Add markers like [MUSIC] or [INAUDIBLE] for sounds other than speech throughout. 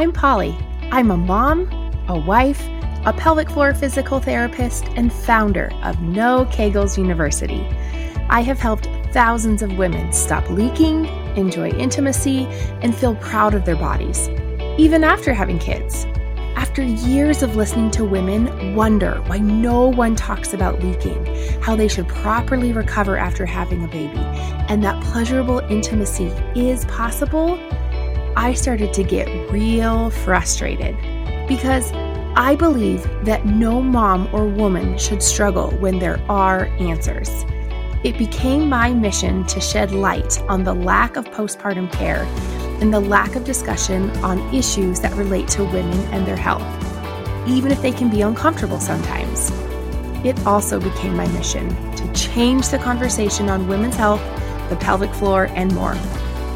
I'm Pauli. I'm a mom, a wife, a pelvic floor physical therapist, and founder of No Kegels University. I have helped thousands of women stop leaking, enjoy intimacy, and feel proud of their bodies, even after having kids. After years of listening to women wonder why no one talks about leaking, how they should properly recover after having a baby, and that pleasurable intimacy is possible, I started to get real frustrated because I believe that no mom or woman should struggle when there are answers. It became my mission to shed light on the lack of postpartum care and the lack of discussion on issues that relate to women and their health, even if they can be uncomfortable sometimes. It also became my mission to change the conversation on women's health, the pelvic floor, and more.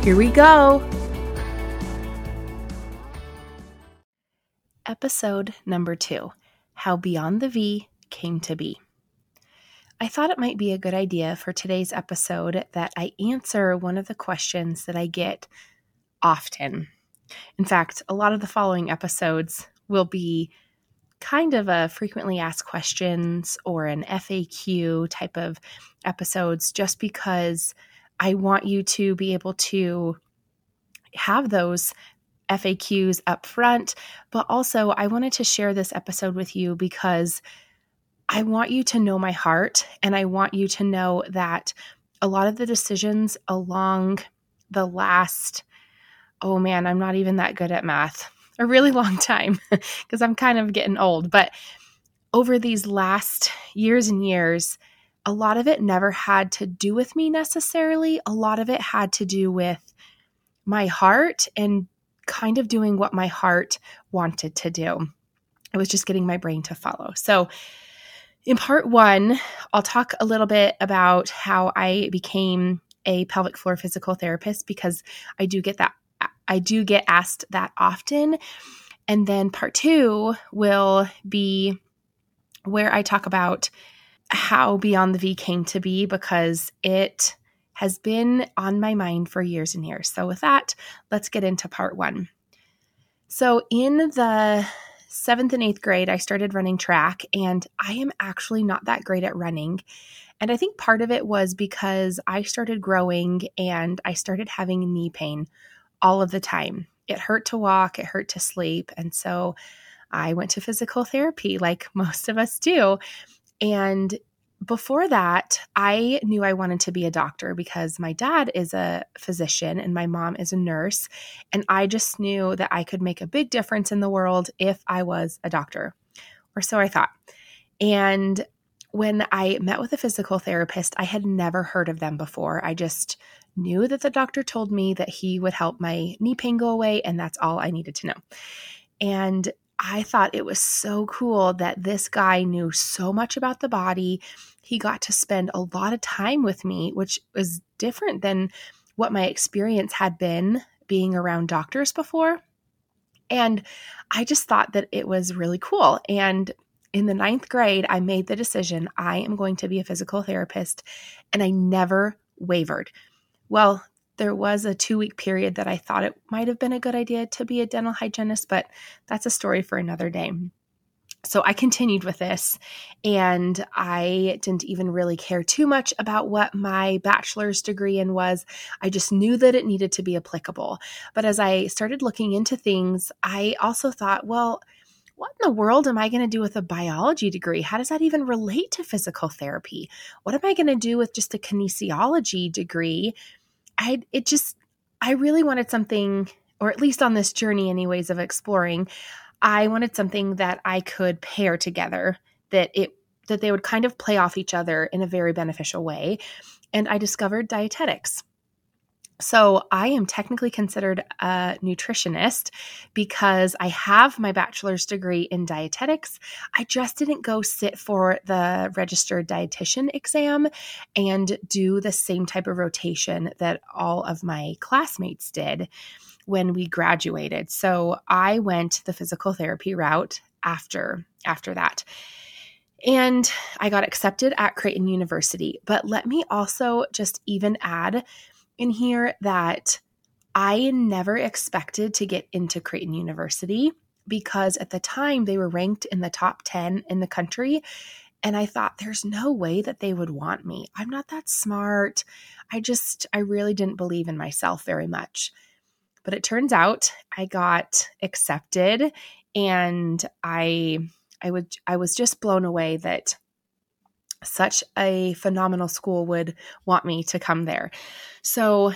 Here we go. Episode number two How Beyond the V Came to Be. I thought it might be a good idea for today's episode that I answer one of the questions that I get often. In fact, a lot of the following episodes will be kind of a frequently asked questions or an FAQ type of episodes just because I want you to be able to have those FAQs up front, but also I wanted to share this episode with you because I want you to know my heart and I want you to know that a lot of the decisions along the last, oh man, I'm not even that good at math, [LAUGHS] a really long time [LAUGHS] because I'm kind of getting old, but over these last years and years, a lot of it never had to do with me necessarily. A lot of it had to do with my heart and kind of doing what my heart wanted to do. I was just getting my brain to follow. So, in part one, I'll talk a little bit about how I became a pelvic floor physical therapist because I do get that I do get asked that often. And then part two will be where I talk about how Beyond the V came to be because it has been on my mind for years and years. So, with that, let's get into part one. So, in the seventh and eighth grade, I started running track, and I am actually not that great at running. And I think part of it was because I started growing and I started having knee pain all of the time. It hurt to walk, it hurt to sleep. And so I went to physical therapy like [LAUGHS] most of us do. And before that, I knew I wanted to be a doctor because my dad is a physician and my mom is a nurse. And I just knew that I could make a big difference in the world if I was a doctor, or so I thought. And when I met with a physical therapist, I had never heard of them before. I just knew that the doctor told me that he would help my knee pain go away, and that's all I needed to know. And I thought it was so cool that this guy knew so much about the body. He got to spend a lot of time with me, which was different than what my experience had been being around doctors before. And I just thought that it was really cool. And in the ninth grade, I made the decision I am going to be a physical therapist, and I never wavered. Well, there was a two week period that I thought it might have been a good idea to be a dental hygienist, but that's a story for another day. So I continued with this and I didn't even really care too much about what my bachelor's degree in was. I just knew that it needed to be applicable. But as I started looking into things, I also thought, well, what in the world am I going to do with a biology degree? How does that even relate to physical therapy? What am I going to do with just a kinesiology degree? I it just I really wanted something or at least on this journey anyways of exploring, I wanted something that I could pair together that it that they would kind of play off each other in a very beneficial way. And I discovered dietetics. So, I am technically considered a nutritionist because I have my bachelor's degree in dietetics. I just didn't go sit for the registered dietitian exam and do the same type of rotation that all of my classmates did when we graduated. So, I went the physical therapy route after after that. And I got accepted at Creighton University. But let me also just even add in here that I never expected to get into Creighton University because at the time they were ranked in the top 10 in the country. And I thought, there's no way that they would want me. I'm not that smart. I just, I really didn't believe in myself very much. But it turns out I got accepted and I I would I was just blown away that such a phenomenal school would want me to come there. So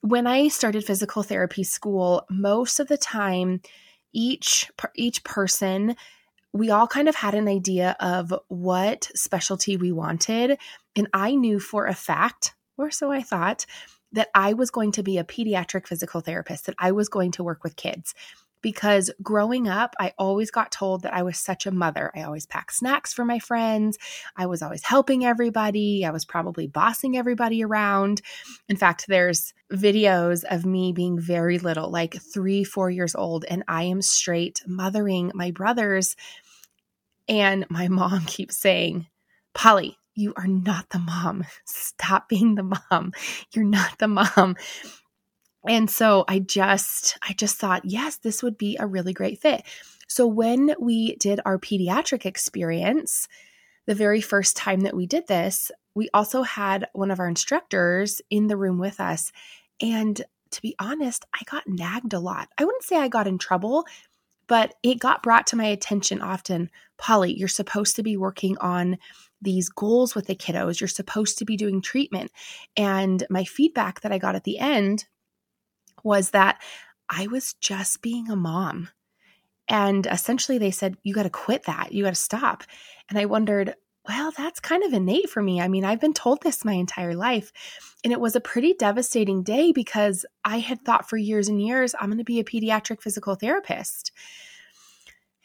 when I started physical therapy school, most of the time each each person we all kind of had an idea of what specialty we wanted and I knew for a fact or so I thought that I was going to be a pediatric physical therapist, that I was going to work with kids. Because growing up, I always got told that I was such a mother. I always packed snacks for my friends. I was always helping everybody. I was probably bossing everybody around. In fact, there's videos of me being very little, like three, four years old, and I am straight mothering my brothers. And my [LAUGHS] mom keeps saying, Pauli, you are not the mom. Stop being the mom. You're not the mom. And so I just I just thought, yes, this would be a really great fit. So when we did our pediatric experience, the very first time that we did this, we also had one of our instructors in the room with us. And to be honest, I got nagged a lot. I wouldn't say I got in trouble, but it got brought to my attention often. Pauli, you're supposed to be working on these goals with the kiddos. You're supposed to be doing treatment. And my feedback that I got at the end was that I was just being a mom. And essentially, they said, You got to quit that. You got to stop. And I wondered, well, that's kind of innate for me. I mean, I've been told this my entire life. And it was a pretty devastating day because I had thought for years and years, I'm going to be a pediatric physical therapist.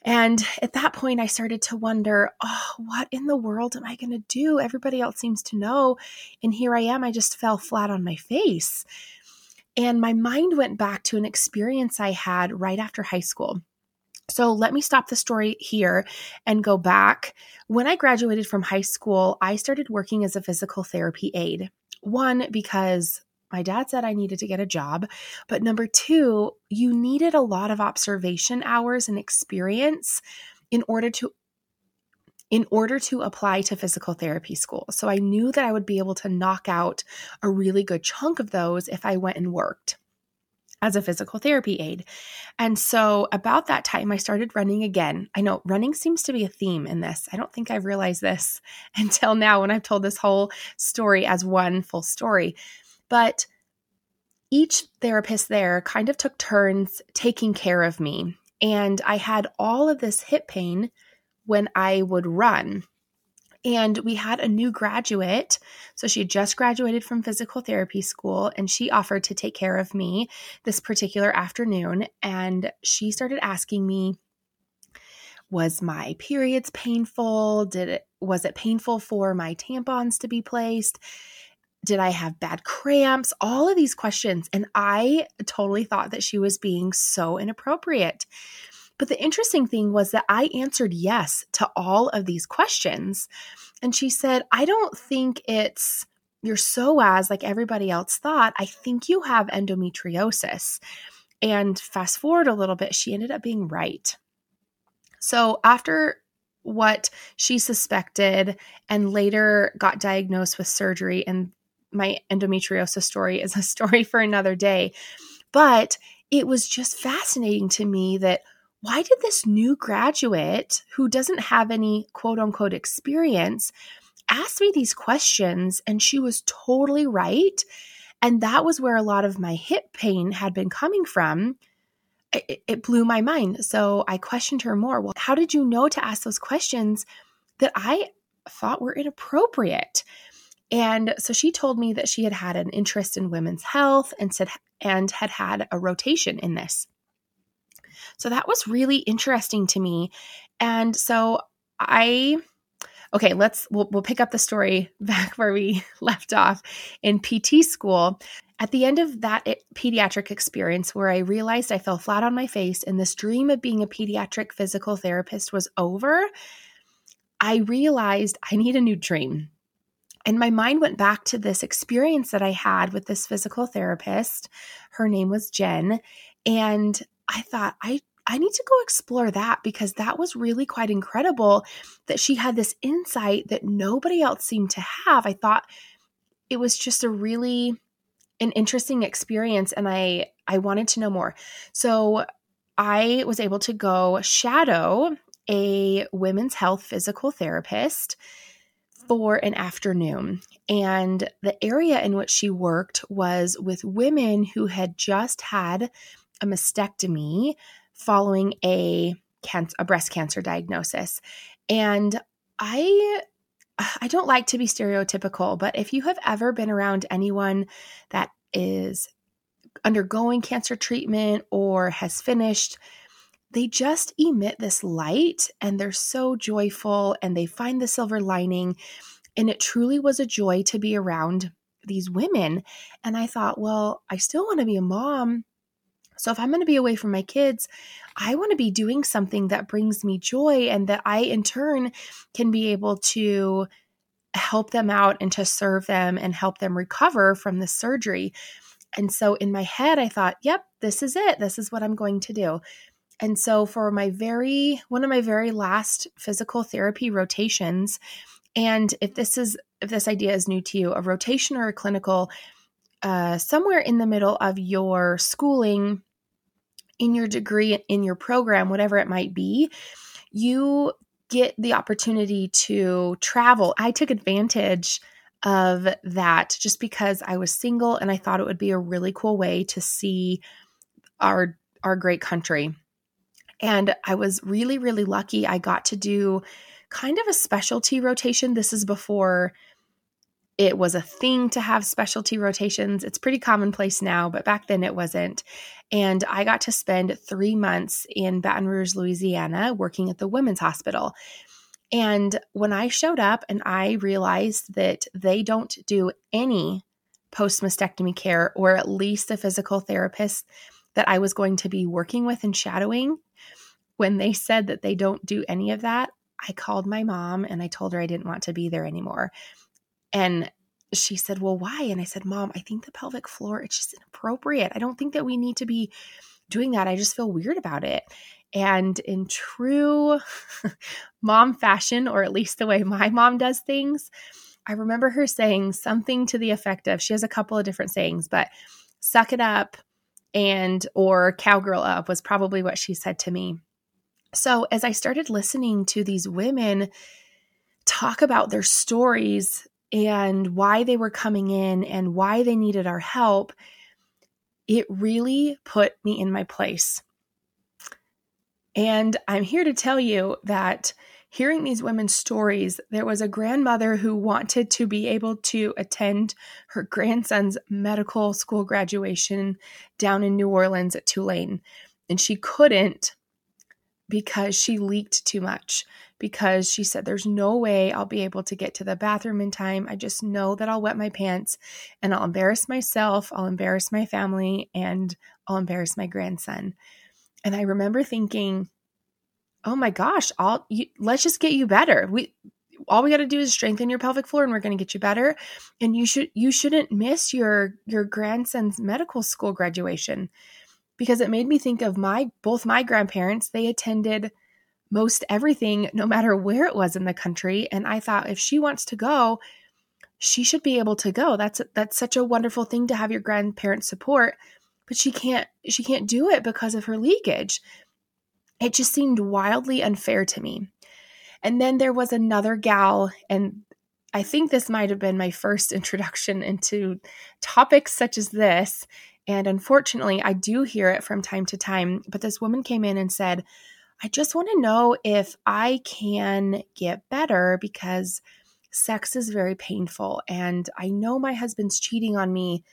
And at that point, I started to wonder, oh, what in the world am I going to do? Everybody else seems to know. And here I am, I just fell flat on my face. And my mind went back to an experience I had right after high school. So let me stop the story here and go back. When I graduated from high school, I started working as a physical therapy aide. One, because my dad said I needed to get a job. But number two, you needed a lot of observation hours and experience in order to in order to apply to physical therapy school. So I knew that I would be able to knock out a really good chunk of those if I went and worked as a physical therapy aide. And so about that time, I started running again. I know running seems to be a theme in this. I don't think I've realized this [LAUGHS] until now when I've told this whole story as one full story. But each therapist there kind of took turns taking care of me. And I had all of this hip pain when I would run. And we had a new graduate. So she had just graduated from physical therapy school and she offered to take care of me this particular afternoon. And she started asking me, was my periods painful? Did it was it painful for my tampons to be placed? Did I have bad cramps? All of these questions. And I totally thought that she was being so inappropriate. But the interesting thing was that I answered yes to all of these questions. And she said, I don't think it's your psoas like everybody else thought. I think you have endometriosis. And fast forward a little bit, she ended up being right. So after what she suspected and later got diagnosed with surgery and my endometriosis story is a [LAUGHS] story for another day. But it was just fascinating to me that why did this new graduate who doesn't have any quote unquote experience ask me these questions? And she was totally right. And that was where a lot of my hip pain had been coming from. It, it blew my mind. So I questioned her more. Well, how did you know to ask those questions that I thought were inappropriate? And so she told me that she had had an interest in women's health and said and had had a rotation in this. So that was really interesting to me. And so I okay, let's we'll, we'll pick up the story [LAUGHS] back where we [LAUGHS] left off in PT school. At the end of that pediatric experience, where I realized I fell flat on my face and this dream of being a pediatric physical therapist was over, I realized I need a new dream. And my mind went back to this experience that I had with this physical therapist. Her name was Jen. And I thought, I I need to go explore that because that was really quite incredible that she had this insight that nobody else seemed to have. I thought it was just a really an interesting experience and I I wanted to know more. So I was able to go shadow a women's health physical therapist for an afternoon. And the area in which she worked was with women who had just had a mastectomy following a cancer, a breast cancer diagnosis. And I I don't like to be stereotypical, but if you have ever been around anyone that is undergoing cancer treatment or has finished, they just emit this light and they're so joyful and they find the silver lining. And it truly was a joy to be around these women. And I thought, well, I still want to be a mom so if I'm going to be away from my kids, I want to be doing something that brings me joy and that I, in turn, can be able to help them out and to serve them and help them recover from the surgery. And so in my head, I thought, yep, this is it. This is what I'm going to do. And so for my very, one of my very last physical therapy rotations, and if this is, if this idea is new to you, a rotation or a clinical, uh, somewhere in the middle of your schooling in your degree, in your program, whatever it might be, you get the opportunity to travel. I took advantage of that just because I was single and I thought it would be a really cool way to see our our great country. And I was really really lucky I got to do kind of a specialty rotation. This is before it was a thing to have specialty rotations. It's pretty commonplace now, but back then it wasn't. And I got to spend three months in Baton Rouge, Louisiana, working at the women's hospital. And when I showed up and I realized that they don't do any post mastectomy care, or at least the physical therapist that I was going to be working with and shadowing, when they said that they don't do any of that, I called my mom and I told her I didn't want to be there anymore. And she said, Well, why? And I said, Mom, I think the pelvic floor, it's just inappropriate. I don't think that we need to be doing that. I just feel weird about it. And in true [LAUGHS] mom fashion, or at least the way my mom does things, I remember her saying something to the effect of she has a couple of different sayings, but suck it up and or cowgirl up was probably what she said to me. So as I started listening to these women talk about their stories and why they were coming in and why they needed our help, it really put me in my place. And I'm here to tell you that hearing these women's stories, there was a grandmother who wanted to be able to attend her grandson's medical school graduation down in New Orleans at Tulane. And she couldn't because she leaked too much because she said, There's no way I'll be able to get to the bathroom in time. I just know that I'll wet my pants and I'll embarrass myself, I'll embarrass my family, and I'll embarrass my grandson. And I remember thinking, Oh my gosh, I'll, you, let's just get you better. We, all we got to do is strengthen your pelvic floor and we're going to get you better and you should you shouldn't miss your your grandson's medical school graduation because it made me think of my both my grandparents they attended most everything, no matter where it was in the country. And I thought if she wants to go, she should be able to go. That's that's such a wonderful thing to have your grandparents support, but she can't she can't do it because of her leakage. It just seemed wildly unfair to me. And then there was another gal and I think this might have been my first [LAUGHS] introduction into topics such as this. And unfortunately, I do hear it from time to time. But this woman came in and said, I just want to know if I can get better because sex is very painful and I know my husband's cheating on me,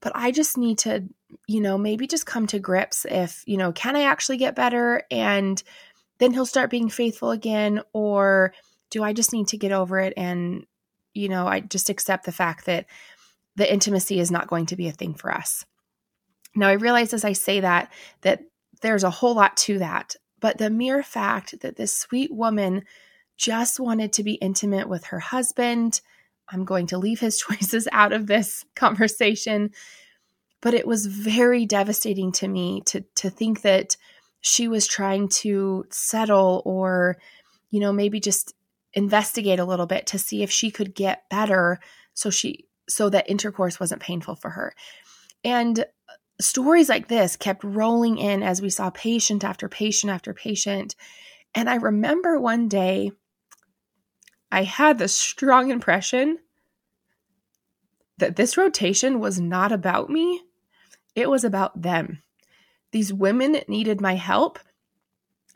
but I just need to, you know, maybe just come to grips if, you know, can I actually get better and then he'll start being faithful again or do I just need to get over it and you know, I just accept the fact that the intimacy is not going to be a thing for us. Now I realize as I say that that there's a whole lot to that. But the mere fact that this sweet woman just wanted to be intimate with her husband, I'm going to leave his [LAUGHS] choices out of this conversation. But it was very devastating to me to to think that she was trying to settle or you know maybe just investigate a little bit to see if she could get better so she so that intercourse wasn't painful for her. And stories like this kept rolling in as we saw patient after patient after patient. And I remember one day I had the strong impression that this rotation was not about me, it was about them. These women needed my help.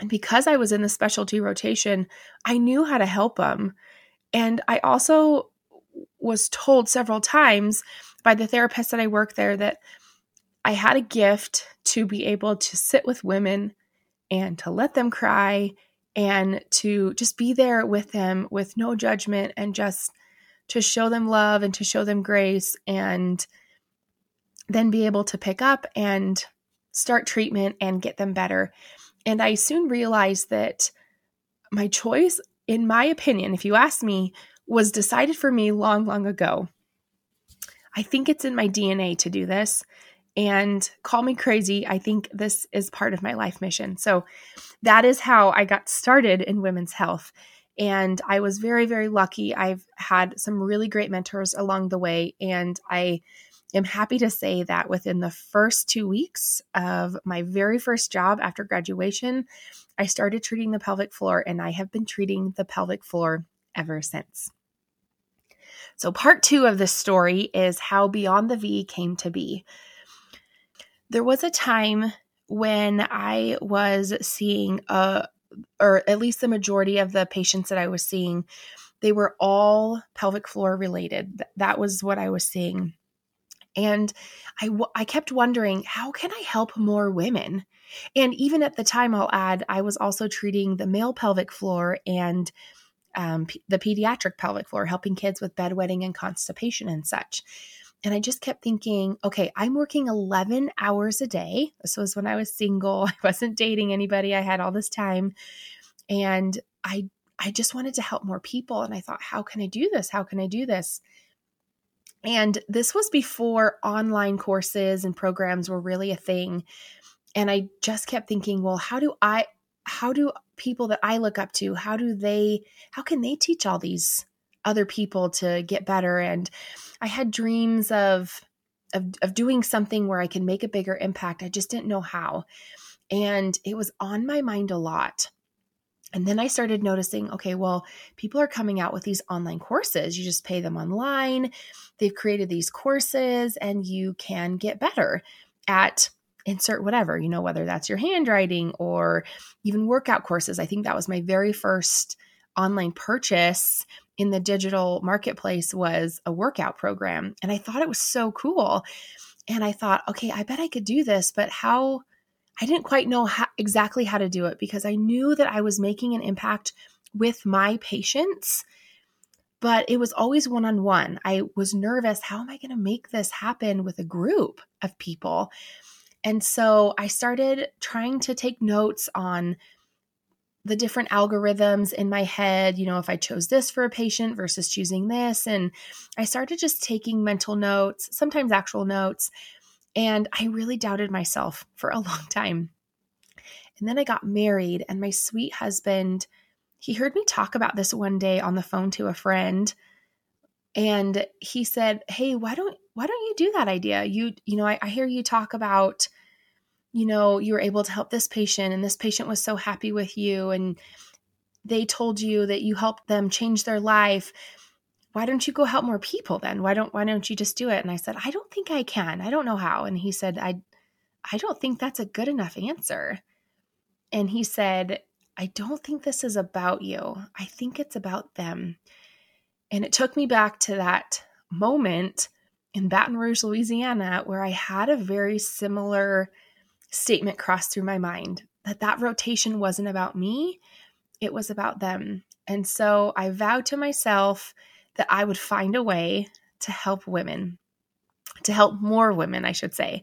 And because I was in the specialty rotation, I knew how to help them. And I also was told several times by the therapist that I worked there that I had a gift to be able to sit with women and to let them cry and to just be there with them with no judgment and just to show them love and to show them grace and then be able to pick up and start treatment and get them better. And I soon realized that my choice, in my opinion, if you ask me, was decided for me long, long ago. I think it's in my DNA to do this. And call me crazy, I think this is part of my life mission. So that is how I got started in women's health. And I was very, very lucky. I've had some really great mentors along the way. And I am happy to say that within the first two weeks of my very first job after graduation, I started treating the pelvic floor, and I have been treating the pelvic floor ever since. So, part two of this story is how Beyond the V came to be. There was a time when I was seeing a, or at least the majority of the patients that I was seeing, they were all pelvic floor related. That was what I was seeing. And I, I kept wondering, how can I help more women? And even at the time, I'll add, I was also treating the male pelvic floor and um, p- the pediatric pelvic floor, helping kids with bedwetting and constipation and such. And I just kept thinking, okay, I'm working 11 hours a day. This was when I was single. [LAUGHS] I wasn't dating anybody. I had all this time. And I I just wanted to help more people and I thought, how can I do this? How can I do this? And this was before online courses and programs were really a thing. And I just kept thinking, well, how do I how do people that I look up to, how do they, how can they teach all these other people to get better? And I had dreams of, of, of doing something where I can make a bigger impact. I just didn't know how. And it was on my mind a lot. And then I started noticing okay, well, people are coming out with these online courses. You just pay them online. They've created these courses, and you can get better at insert whatever, you know, whether that's your handwriting or even workout courses. I think that was my very first online purchase in the digital marketplace was a workout program. And I thought it was so cool. And I thought, okay, I bet I could do this, but how? I didn't quite know how, exactly how to do it because I knew that I was making an impact with my patients, but it was always one on one. I was nervous. How am I going to make this happen with a group of people? And so I started trying to take notes on the different algorithms in my head, you know, if I chose this for a patient versus choosing this. And I started just taking mental notes, sometimes actual notes. And I really doubted myself for a [LAUGHS] long time. And then I got married, and my sweet husband, he heard me talk about this one day on the phone to a friend. And he said, Hey, why don't why don't you do that idea? You, you know, I, I hear you talk about you know, you were able to help this patient and this patient was so happy with you and they told you that you helped them change their life. Why don't you go help more people then? Why don't why don't you just do it? And I said, I don't think I can. I don't know how. And he said, I I don't think that's a good enough answer. And he said, I don't think this is about you. I think it's about them. And it took me back to that moment in Baton Rouge, Louisiana, where I had a very similar statement crossed through my mind that that rotation wasn't about me, it was about them. And so I vowed to myself that I would find a way to help women, to help more women, I should say.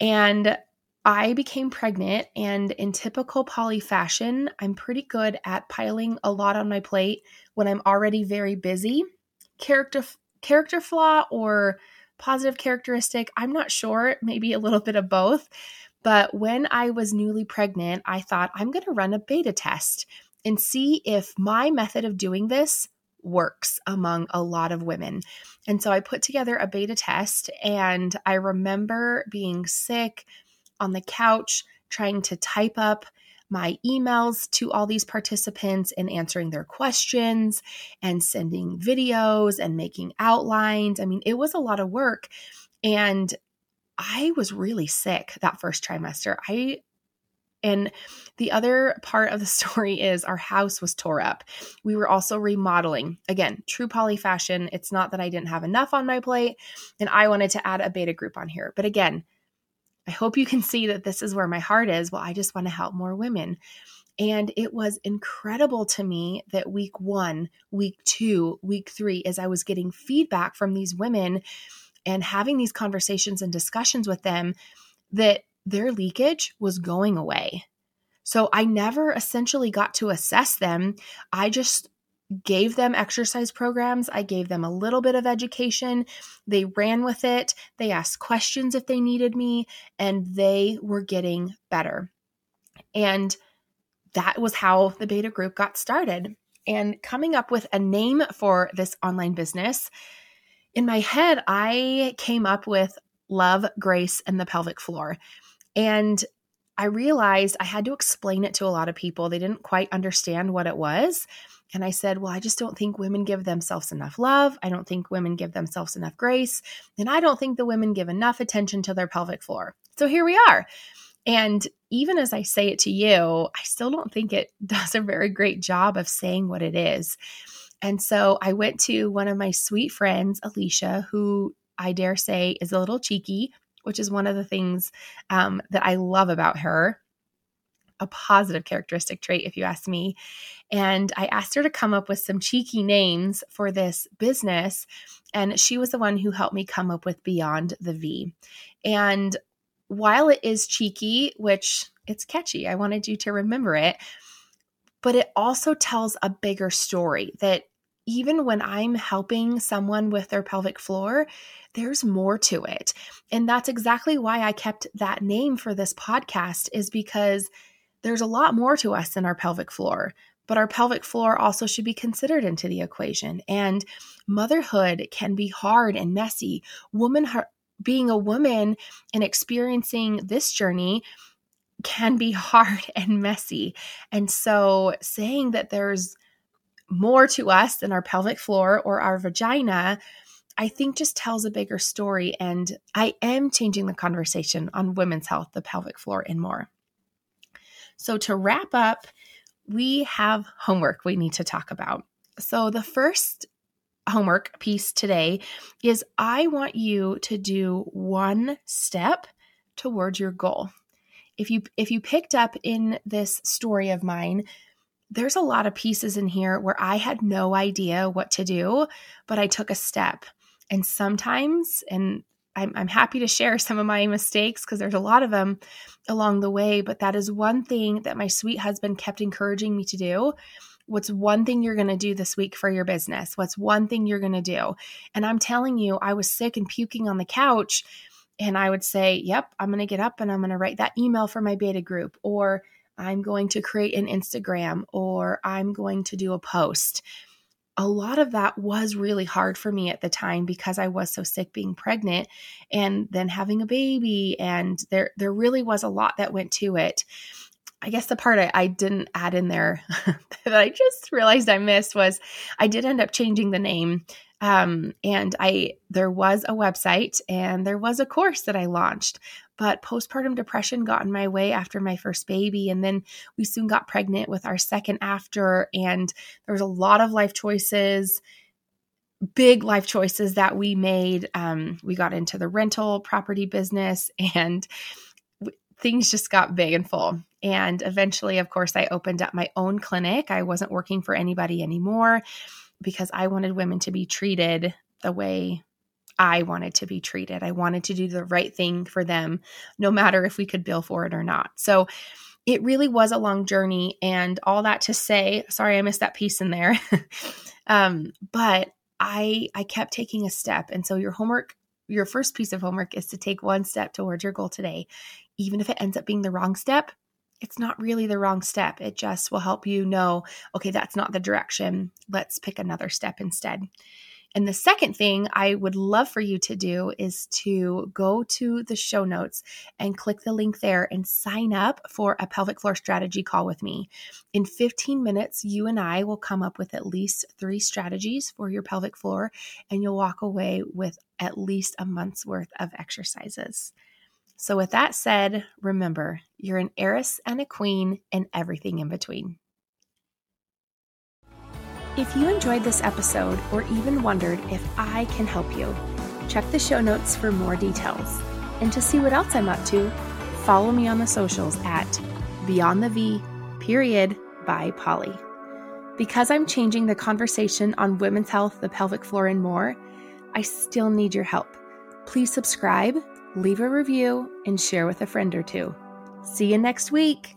And I became pregnant, and in typical Pauli fashion, I'm pretty good at piling a lot on my plate when I'm already very busy character character flaw or positive characteristic. I'm not sure, maybe a little bit of both. But when I was newly pregnant, I thought I'm going to run a beta test and see if my method of doing this works among a lot of women. And so I put together a beta test, and I remember being sick on the couch trying to type up my emails to all these participants and answering their questions and sending videos and making outlines. I mean, it was a lot of work. And I was really sick that first trimester. I and the other part of the [LAUGHS] story is our house was tore up. We were also remodeling. Again, true Pauli fashion. It's not that I didn't have enough on my plate and I wanted to add a beta group on here. But again, I hope you can see that this is where my heart is. Well, I just want to help more women. And it was incredible to me that week one, week two, week three, as I was getting feedback from these women and having these conversations and discussions with them, that their leakage was going away. So I never essentially got to assess them. I just gave them exercise programs. I gave them a little bit of education. They ran with it. They asked questions if they needed me, and they were getting better. And that was how the beta group got started. And coming up with a name for this online business, in my head, I came up with Love, Grace, and the Pelvic Floor. And I realized I had to explain it to a lot of people. They didn't quite understand what it was. And I said, Well, I just don't think women give themselves enough love. I don't think women give themselves enough grace. And I don't think the women give enough attention to their pelvic floor. So here we are. And even as I say it to you, I still don't think it [LAUGHS] does a very great job of saying what it is. And so I went to one of my sweet friends, Alicia, who I dare say is a little cheeky, which is one of the things um, that I love about her a positive characteristic trait, if you ask me. And I asked her to come up with some cheeky names for this business. And she was the one who helped me come up with Beyond the V. And while it is cheeky, which it's catchy, I wanted you to remember it, but it also tells a bigger story that even when I'm helping someone with their pelvic floor, there's more to it. And that's exactly why I kept that name for this podcast is because there's a lot more to us than our pelvic floor, but our pelvic floor also should be considered into the equation. And motherhood can be hard and messy. Woman, being a woman and experiencing this journey can be [LAUGHS] hard and messy. And so, saying that there's more to us than our pelvic floor or our vagina, I think just tells a bigger story. And I am changing the conversation on women's health, the pelvic floor, and more. So, to wrap up, we have homework we need to talk about. So, the first homework piece today is I want you to do one step towards your goal. If you if you picked up in this story of mine, there's a lot of pieces in here where I had no idea what to do, but I took a step. And sometimes, and I'm, I'm happy to share [LAUGHS] some of my mistakes because there's a lot of them along the way. But that is one thing that my sweet husband kept encouraging me to do. What's one thing you're going to do this week for your business? What's one thing you're going to do? And I'm telling you, I was sick and puking on the couch. And I would say, Yep, I'm going to get up and I'm going to write that email for my beta group, or I'm going to create an Instagram, or I'm going to do a post a lot of that was really hard for me at the time because I was so sick being pregnant and then having a baby and there there really was a lot that went to it. I guess the part I, I didn't add in there [LAUGHS] that I just realized I missed was I did end up changing the name um, and I there was a website and there was a course that I launched, but postpartum depression got in my way after my first baby, and then we soon got pregnant with our second after, and there was a lot of life choices big life choices that we made. Um, we got into the rental property business and things just got big and full. And eventually, of course, I opened up my own clinic. I wasn't working for anybody anymore because I wanted women to be treated the way I wanted to be treated. I wanted to do the right thing for them, no matter if we could bill for it or not. So it really was a long journey. And all that to say, sorry, I missed that piece in there. [LAUGHS] um, but I I kept taking a step. And so your homework your first piece of homework is to take one step towards your goal today. Even if it ends up being the wrong step, it's not really the wrong step. It just will help you know, okay, that's not the direction. Let's pick another step instead. And the second thing I would love for you to do is to go to the show notes and click the link there and sign up for a pelvic floor strategy call with me. In 15 minutes, you and I will come up with at least three strategies for your pelvic floor, and you'll walk away with at least a month's worth of exercises. So, with that said, remember you're an heiress and a queen and everything in between. If you enjoyed this episode or even wondered if I can help you, check the show notes for more details. And to see what else I'm up to, follow me on the socials at Beyond the V, period, by Pauli. Because I'm changing the conversation on women's health, the pelvic floor, and more, I still need your help. Please subscribe, leave a review, and share with a friend or two. See you next week.